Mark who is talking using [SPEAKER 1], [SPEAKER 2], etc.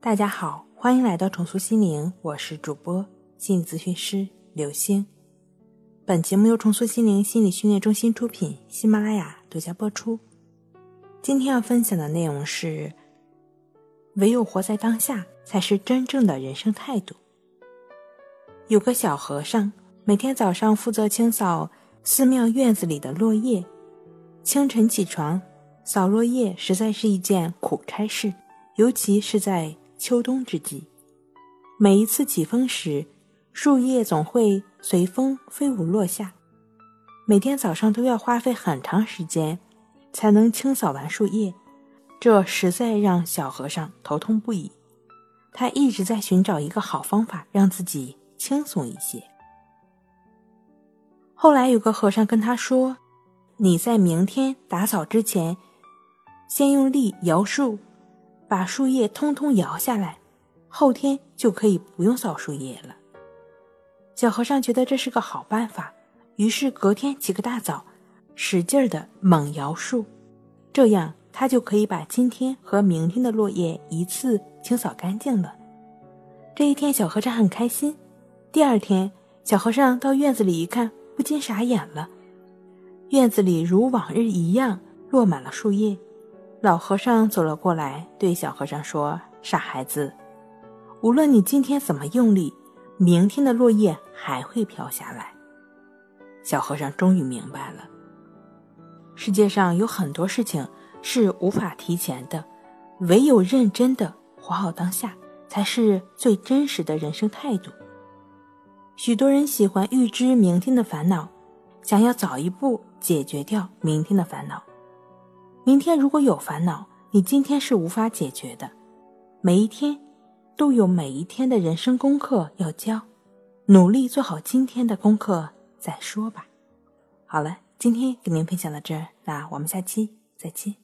[SPEAKER 1] 大家好，欢迎来到重塑心灵，我是主播心理咨询师刘星。本节目由重塑心灵心理训练中心出品，喜马拉雅独家播出。今天要分享的内容是：唯有活在当下，才是真正的人生态度。有个小和尚，每天早上负责清扫寺庙院子里的落叶。清晨起床扫落叶，实在是一件苦差事，尤其是在。秋冬之际，每一次起风时，树叶总会随风飞舞落下。每天早上都要花费很长时间才能清扫完树叶，这实在让小和尚头痛不已。他一直在寻找一个好方法，让自己轻松一些。后来有个和尚跟他说：“你在明天打扫之前，先用力摇树。”把树叶通通摇下来，后天就可以不用扫树叶了。小和尚觉得这是个好办法，于是隔天起个大早，使劲儿的猛摇树，这样他就可以把今天和明天的落叶一次清扫干净了。这一天，小和尚很开心。第二天，小和尚到院子里一看，不禁傻眼了，院子里如往日一样落满了树叶。老和尚走了过来，对小和尚说：“傻孩子，无论你今天怎么用力，明天的落叶还会飘下来。”小和尚终于明白了，世界上有很多事情是无法提前的，唯有认真的活好当下，才是最真实的人生态度。许多人喜欢预知明天的烦恼，想要早一步解决掉明天的烦恼。明天如果有烦恼，你今天是无法解决的。每一天都有每一天的人生功课要教，努力做好今天的功课再说吧。好了，今天给您分享到这儿，那我们下期再见。